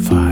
Five. fire.